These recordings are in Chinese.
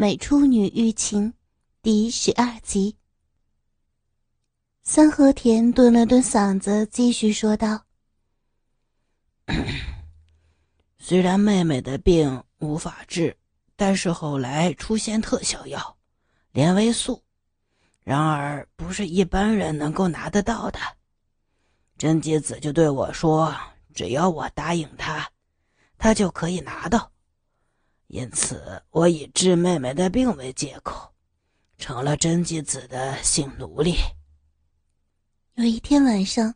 美处女欲情》第十二集。三和田顿了顿嗓子，继续说道：“虽然妹妹的病无法治，但是后来出现特效药——连维素，然而不是一般人能够拿得到的。真纪子就对我说：‘只要我答应他，他就可以拿到。’”因此，我以治妹妹的病为借口，成了真纪子的性奴隶。有一天晚上，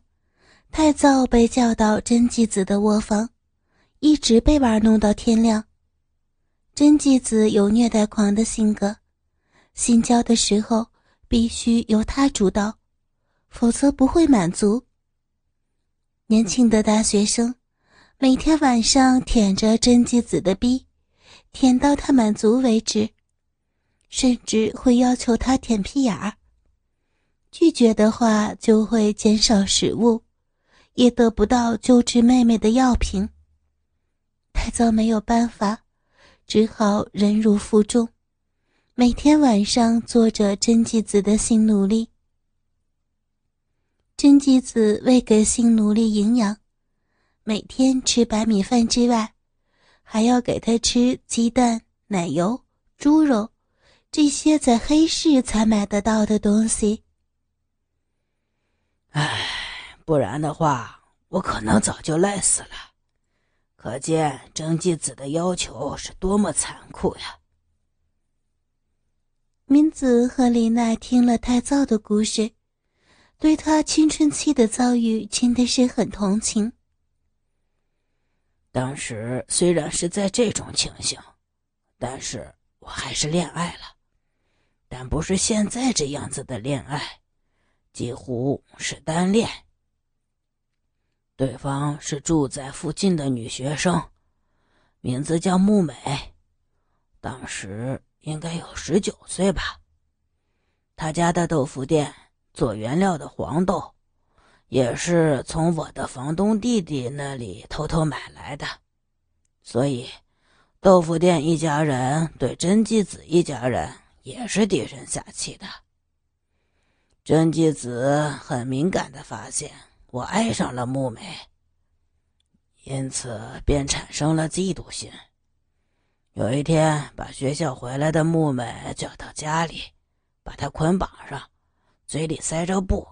太早被叫到真纪子的卧房，一直被玩弄到天亮。真纪子有虐待狂的性格，性交的时候必须由他主导，否则不会满足。年轻的大学生每天晚上舔着真纪子的逼。舔到他满足为止，甚至会要求他舔屁眼儿。拒绝的话，就会减少食物，也得不到救治妹妹的药品。太早没有办法，只好忍辱负重，每天晚上做着真纪子的性奴隶。真纪子为给性奴隶营养，每天吃白米饭之外。还要给他吃鸡蛋、奶油、猪肉，这些在黑市才买得到的东西。唉，不然的话，我可能早就累死了。可见征继子的要求是多么残酷呀！明子和李奈听了太造的故事，对他青春期的遭遇真的是很同情。当时虽然是在这种情形，但是我还是恋爱了，但不是现在这样子的恋爱，几乎是单恋。对方是住在附近的女学生，名字叫木美，当时应该有十九岁吧。他家的豆腐店做原料的黄豆。也是从我的房东弟弟那里偷偷买来的，所以豆腐店一家人对真纪子一家人也是低声下气的。真纪子很敏感的发现我爱上了木美，因此便产生了嫉妒心。有一天，把学校回来的木美叫到家里，把她捆绑上，嘴里塞着布。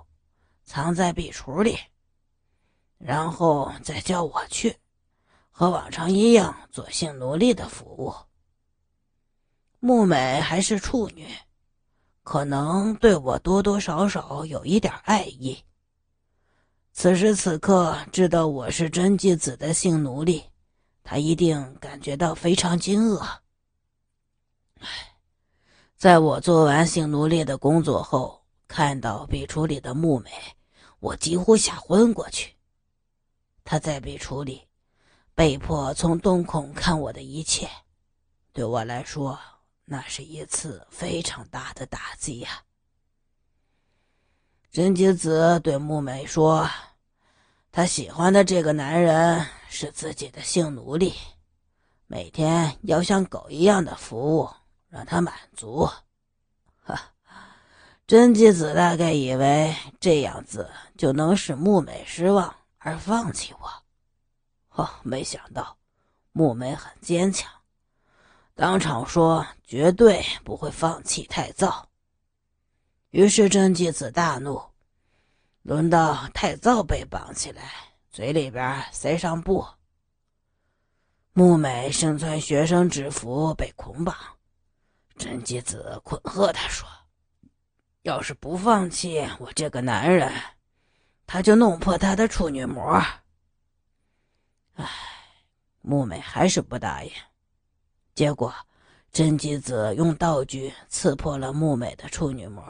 藏在壁橱里，然后再叫我去，和往常一样做性奴隶的服务。木美还是处女，可能对我多多少少有一点爱意。此时此刻知道我是真纪子的性奴隶，她一定感觉到非常惊愕。唉，在我做完性奴隶的工作后，看到壁橱里的木美。我几乎吓昏过去。他在被处理，被迫从洞孔看我的一切，对我来说，那是一次非常大的打击呀。真吉子对木美说：“他喜欢的这个男人是自己的性奴隶，每天要像狗一样的服务，让他满足。”真纪子大概以为这样子就能使木美失望而放弃我，哦，没想到木美很坚强，当场说绝对不会放弃太造。于是真纪子大怒，轮到太造被绑起来，嘴里边塞上布。木美身穿学生制服被捆绑，真纪子恐吓他说。要是不放弃我这个男人，他就弄破他的处女膜。唉，木美还是不答应。结果，真姬子用道具刺破了木美的处女膜。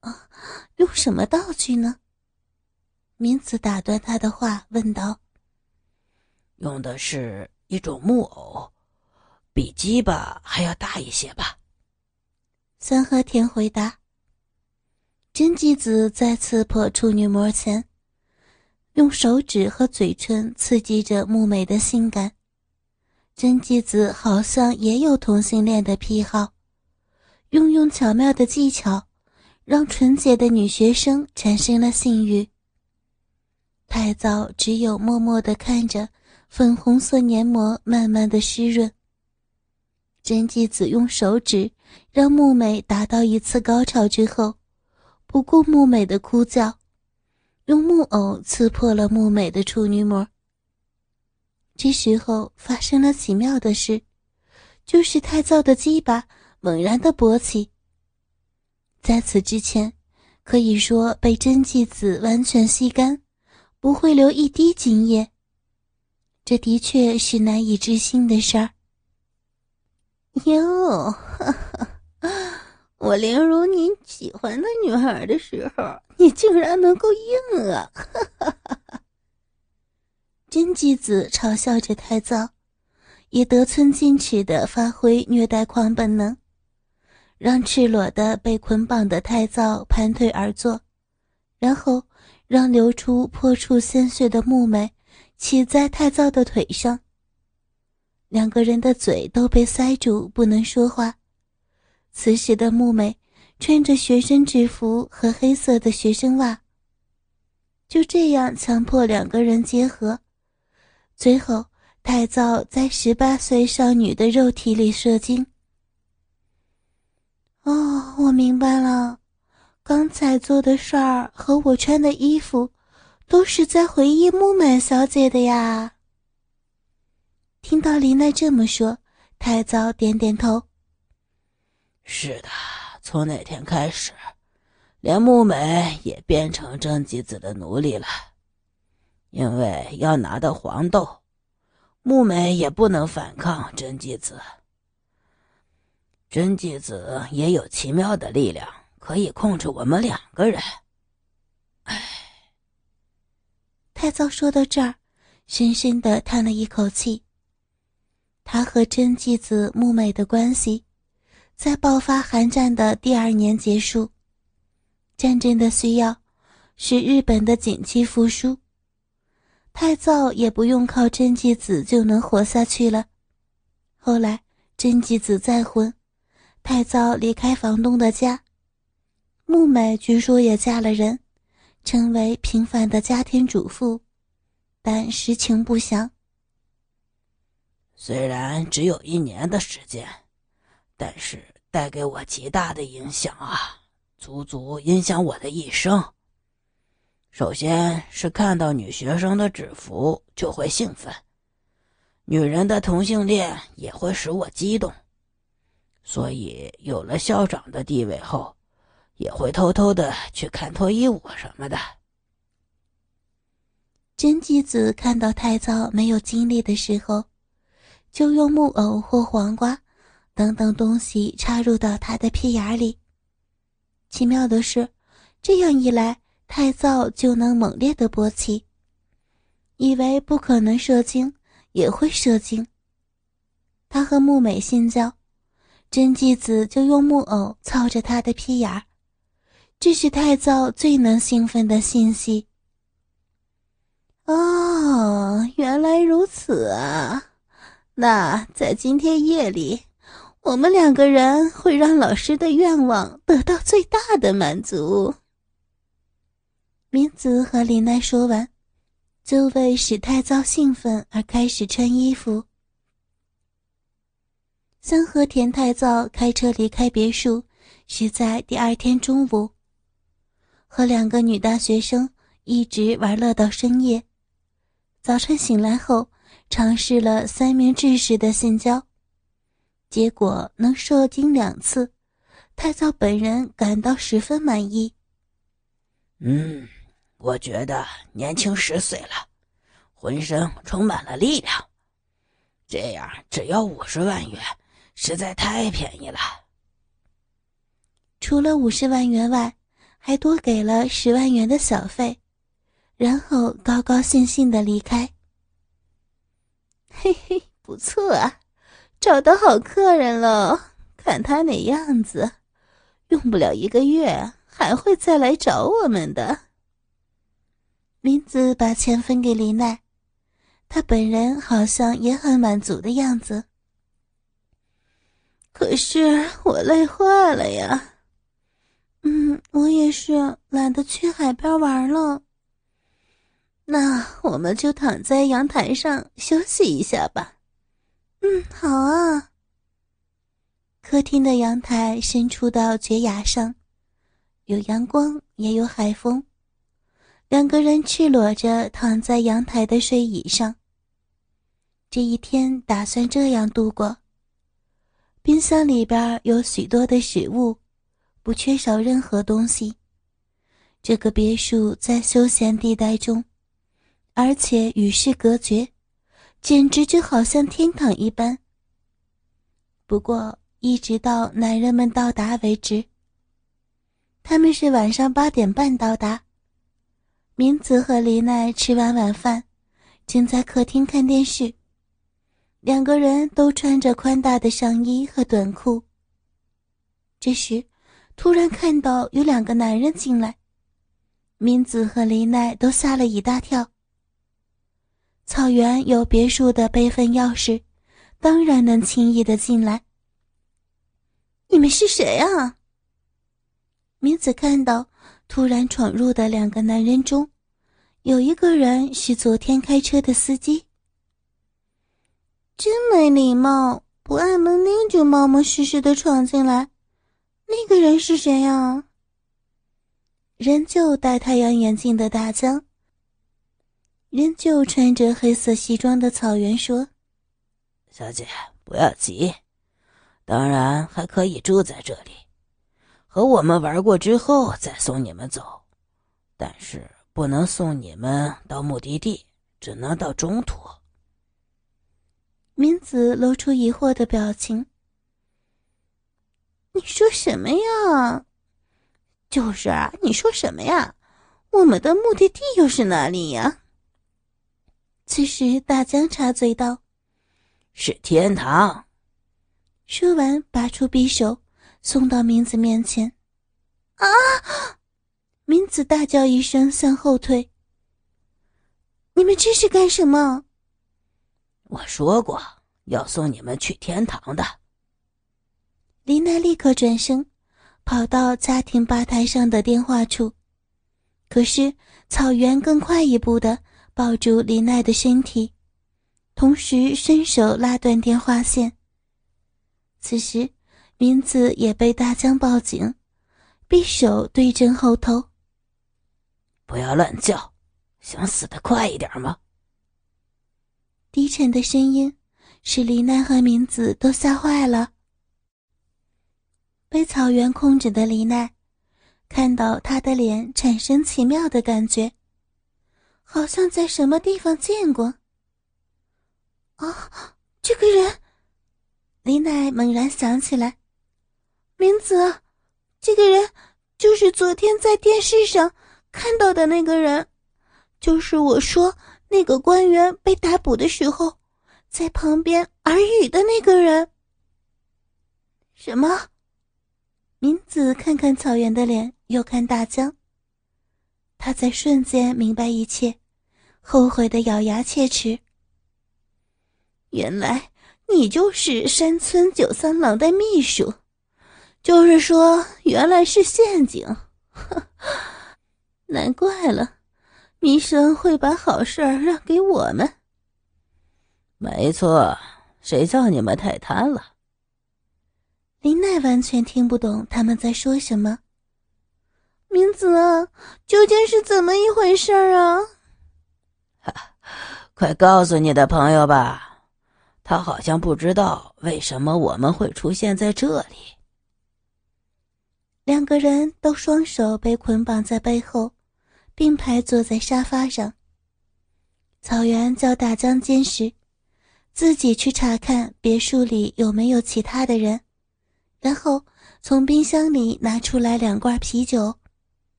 啊，用什么道具呢？明子打断他的话，问道：“用的是一种木偶，比鸡巴还要大一些吧。”三和田回答：“真纪子在刺破处女膜前，用手指和嘴唇刺激着木美的性感。真纪子好像也有同性恋的癖好，运用巧妙的技巧，让纯洁的女学生产生了性欲。太早只有默默的看着粉红色黏膜慢慢的湿润。真纪子用手指让木美达到一次高潮之后，不顾木美的哭叫，用木偶刺破了木美的处女膜。这时候发生了奇妙的事，就是太燥的鸡巴猛然的勃起。在此之前，可以说被真纪子完全吸干，不会留一滴精液。这的确是难以置信的事儿。哟，我凌辱你喜欢的女孩的时候，你竟然能够硬啊！哈哈哈哈真纪子嘲笑着太造，也得寸进尺的发挥虐待狂本能，让赤裸的被捆绑的太造盘腿而坐，然后让流出破处鲜血的木梅骑在太造的腿上。两个人的嘴都被塞住，不能说话。此时的木美穿着学生制服和黑色的学生袜，就这样强迫两个人结合。最后，太造在十八岁少女的肉体里射精。哦，我明白了，刚才做的事儿和我穿的衣服，都是在回忆木美小姐的呀。听到林奈这么说，太糟点点头。是的，从那天开始，连木美也变成真吉子的奴隶了。因为要拿到黄豆，木美也不能反抗真纪子。真纪子也有奇妙的力量，可以控制我们两个人。唉，太糟说到这儿，深深的叹了一口气。他和真纪子木美的关系，在爆发寒战的第二年结束。战争的需要，使日本的景气复苏。太造也不用靠真纪子就能活下去了。后来真纪子再婚，太造离开房东的家，木美据说也嫁了人，成为平凡的家庭主妇，但实情不详。虽然只有一年的时间，但是带给我极大的影响啊，足足影响我的一生。首先是看到女学生的制服就会兴奋，女人的同性恋也会使我激动，所以有了校长的地位后，也会偷偷的去看脱衣舞什么的。真纪子看到太早没有精力的时候，就用木偶或黄瓜等等东西插入到他的屁眼里。奇妙的是，这样一来。太燥就能猛烈的勃起，以为不可能射精，也会射精。他和木美性交，真纪子就用木偶操着他的屁眼，这是太燥最能兴奋的信息。哦，原来如此啊！那在今天夜里，我们两个人会让老师的愿望得到最大的满足。明子和林奈说完，就为使太造兴奋而开始穿衣服。三和田太造开车离开别墅，是在第二天中午，和两个女大学生一直玩乐到深夜。早晨醒来后，尝试了三明治式的性交，结果能射精两次，太造本人感到十分满意。嗯。我觉得年轻十岁了，浑身充满了力量。这样只要五十万元，实在太便宜了。除了五十万元外，还多给了十万元的小费，然后高高兴兴的离开。嘿嘿，不错啊，找到好客人了。看他那样子，用不了一个月还会再来找我们的。林子把钱分给林奈，他本人好像也很满足的样子。可是我累坏了呀。嗯，我也是懒得去海边玩了。那我们就躺在阳台上休息一下吧。嗯，好啊。客厅的阳台伸出到绝崖上，有阳光，也有海风。两个人赤裸着躺在阳台的睡椅上。这一天打算这样度过。冰箱里边有许多的食物，不缺少任何东西。这个别墅在休闲地带中，而且与世隔绝，简直就好像天堂一般。不过，一直到男人们到达为止。他们是晚上八点半到达。明子和黎奈吃完晚饭，正在客厅看电视。两个人都穿着宽大的上衣和短裤。这时，突然看到有两个男人进来，明子和黎奈都吓了一大跳。草原有别墅的备份钥匙，当然能轻易的进来。你们是谁啊？明子看到。突然闯入的两个男人中，有一个人是昨天开车的司机。真没礼貌，不按门铃就冒冒失失的闯进来。那个人是谁呀？仍旧戴太阳眼镜的大江，仍旧穿着黑色西装的草原说：“小姐，不要急，当然还可以住在这里。”和我们玩过之后再送你们走，但是不能送你们到目的地，只能到中途。明子露出疑惑的表情。你说什么呀？就是啊，你说什么呀？我们的目的地又是哪里呀？此时，大江插嘴道：“是天堂。”说完，拔出匕首。送到明子面前，啊！明子大叫一声，向后退。你们这是干什么？我说过要送你们去天堂的。林奈立刻转身，跑到家庭吧台上的电话处，可是草原更快一步的抱住林奈的身体，同时伸手拉断电话线。此时。明子也被大江报警，匕首对正后头。不要乱叫，想死的快一点吗？低沉的声音使李奈和明子都吓坏了。被草原控制的李奈，看到他的脸，产生奇妙的感觉，好像在什么地方见过。啊，这个人！李奈猛然想起来。明子，这个人就是昨天在电视上看到的那个人，就是我说那个官员被逮捕的时候，在旁边耳语的那个人。什么？明子看看草原的脸，又看大江。他在瞬间明白一切，后悔的咬牙切齿。原来你就是山村九三郎的秘书。就是说，原来是陷阱，难怪了，弥生会把好事儿让给我们。没错，谁叫你们太贪了？林奈完全听不懂他们在说什么。明子，究竟是怎么一回事啊？快告诉你的朋友吧，他好像不知道为什么我们会出现在这里。两个人都双手被捆绑在背后，并排坐在沙发上。草原叫大将军时，自己去查看别墅里有没有其他的人，然后从冰箱里拿出来两罐啤酒。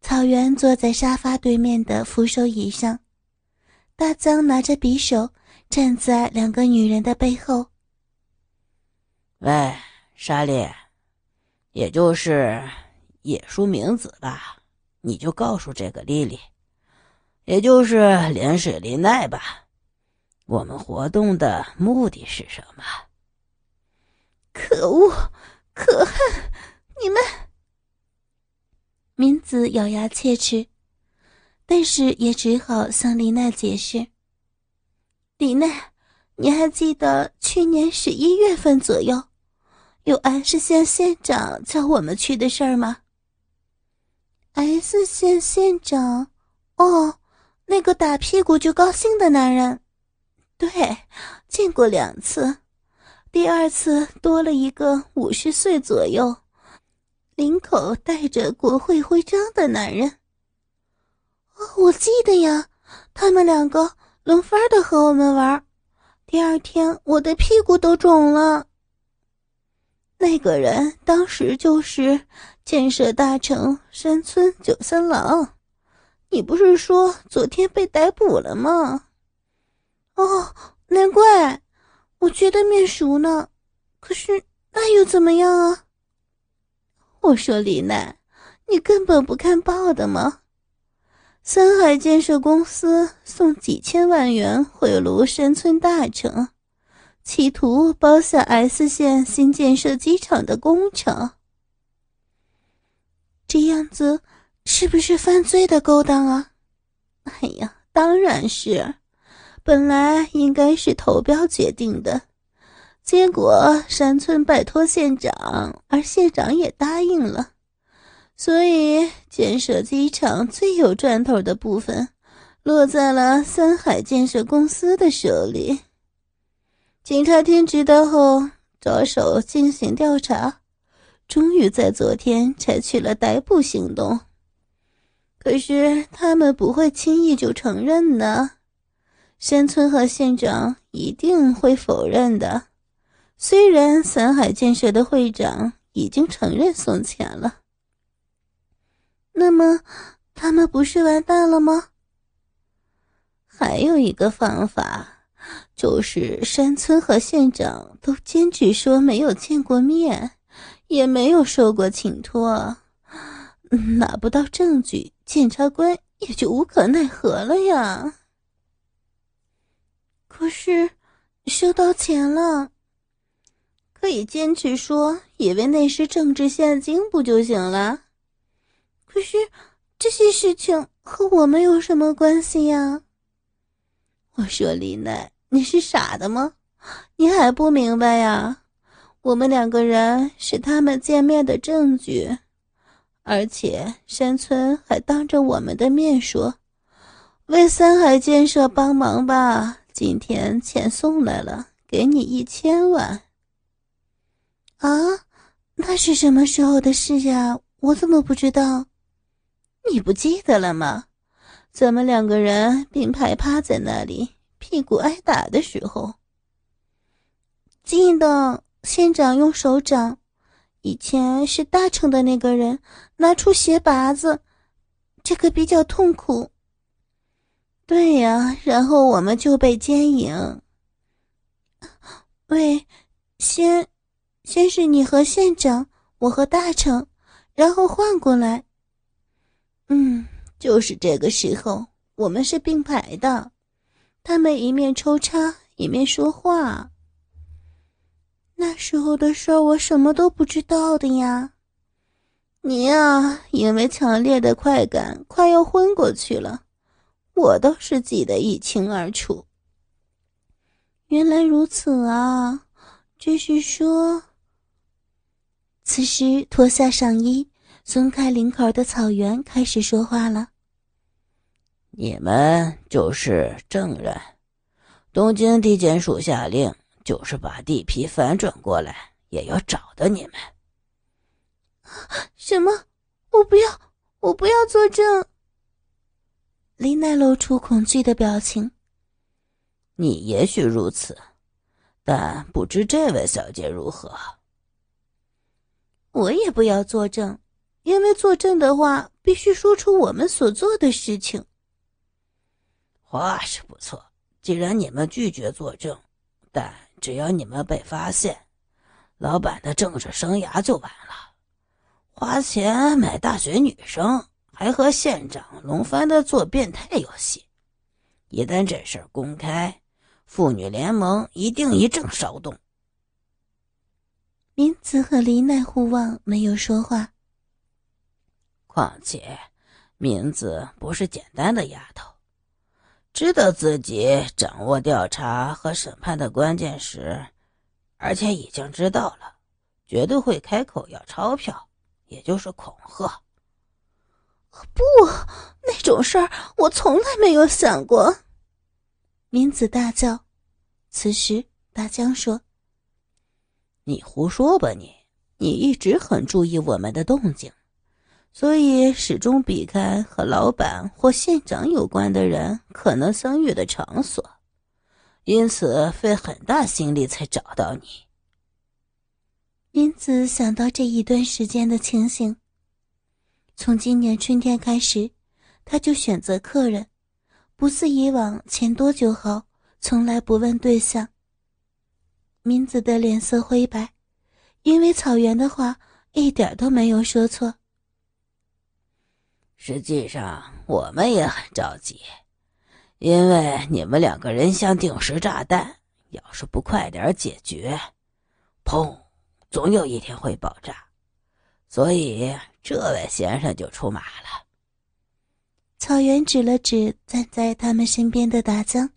草原坐在沙发对面的扶手椅上，大江拿着匕首站在两个女人的背后。喂，莎莉。也就是野叔明子吧，你就告诉这个丽丽，也就是连水林奈吧，我们活动的目的是什么？可恶，可恨！你们！明子咬牙切齿，但是也只好向李娜解释。李奈，你还记得去年十一月份左右，有 S 县县长叫我们去的事儿吗？S 县县长，哦，那个打屁股就高兴的男人。对，见过两次，第二次多了一个五十岁左右。领口带着国会徽章的男人，我记得呀，他们两个轮番的和我们玩。第二天我的屁股都肿了。那个人当时就是建设大城山村九三郎，你不是说昨天被逮捕了吗？哦，难怪，我觉得面熟呢。可是那又怎么样啊？我说李奈，你根本不看报的吗？森海建设公司送几千万元贿赂山村大臣，企图包下 S 县新建设机场的工程。这样子是不是犯罪的勾当啊？哎呀，当然是，本来应该是投标决定的。结果山村拜托县长，而县长也答应了，所以建设机场最有赚头的部分落在了三海建设公司的手里。警察厅知道后，着手进行调查，终于在昨天采取了逮捕行动。可是他们不会轻易就承认的，山村和县长一定会否认的。虽然三海建设的会长已经承认送钱了，那么他们不是完蛋了吗？还有一个方法，就是山村和县长都坚决说没有见过面，也没有受过请托，拿不到证据，检察官也就无可奈何了呀。可是收到钱了。可以坚持说，以为那是政治现金不就行了？可是这些事情和我们有什么关系呀？我说李奈，你是傻的吗？你还不明白呀？我们两个人是他们见面的证据，而且山村还当着我们的面说：“为三海建设帮忙吧，今天钱送来了，给你一千万。”啊，那是什么时候的事呀？我怎么不知道？你不记得了吗？咱们两个人并排趴在那里，屁股挨打的时候。记得县长用手掌，以前是大成的那个人拿出鞋拔子，这个比较痛苦。对呀，然后我们就被奸淫。喂，先。先是你和县长，我和大成，然后换过来。嗯，就是这个时候，我们是并排的，他们一面抽插一面说话。那时候的事儿我什么都不知道的呀。你呀，因为强烈的快感快要昏过去了，我倒是记得一清二楚。原来如此啊，这是说。此时，脱下上衣，松开领口的草原开始说话了：“你们就是证人。东京地检署下令，就是把地皮反转过来，也要找到你们。”什么？我不要！我不要作证！林奈露出恐惧的表情。你也许如此，但不知这位小姐如何。我也不要作证，因为作证的话必须说出我们所做的事情。话是不错，既然你们拒绝作证，但只要你们被发现，老板的政治生涯就完了。花钱买大学女生，还和县长龙番的做变态游戏，一旦这事儿公开，妇女联盟一定一阵骚动。明子和林奈互望，没有说话。况且，明子不是简单的丫头，知道自己掌握调查和审判的关键时，而且已经知道了，绝对会开口要钞票，也就是恐吓。不，那种事儿我从来没有想过。明子大叫。此时，大江说：“你胡说吧你！你一直很注意我们的动静，所以始终避开和老板或县长有关的人可能相遇的场所，因此费很大心力才找到你。”林子想到这一段时间的情形。从今年春天开始，他就选择客人，不似以往钱多就好，从来不问对象。明子的脸色灰白，因为草原的话一点都没有说错。实际上，我们也很着急，因为你们两个人像定时炸弹，要是不快点解决，砰，总有一天会爆炸。所以，这位先生就出马了。草原指了指站在他们身边的大江，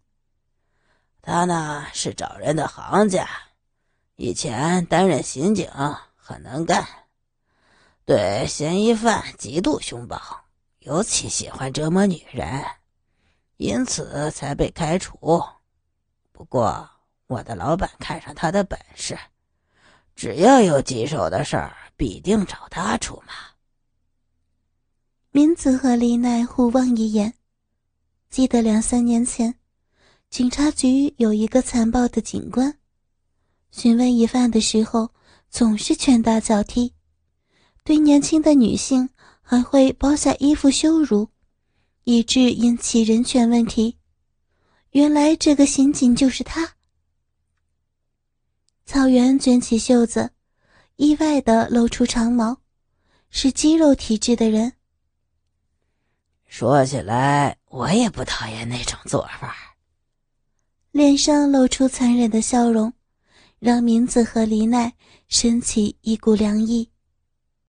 他呢是找人的行家，以前担任刑警，很能干，对嫌疑犯极度凶暴，尤其喜欢折磨女人，因此才被开除。不过，我的老板看上他的本事，只要有棘手的事儿。必定找他出马。明子和丽奈互望一眼，记得两三年前，警察局有一个残暴的警官，询问疑犯的时候总是拳打脚踢，对年轻的女性还会剥下衣服羞辱，以致引起人权问题。原来这个刑警就是他。草原卷起袖子。意外的露出长毛，是肌肉体质的人。说起来，我也不讨厌那种做法。脸上露出残忍的笑容，让明子和黎奈升起一股凉意。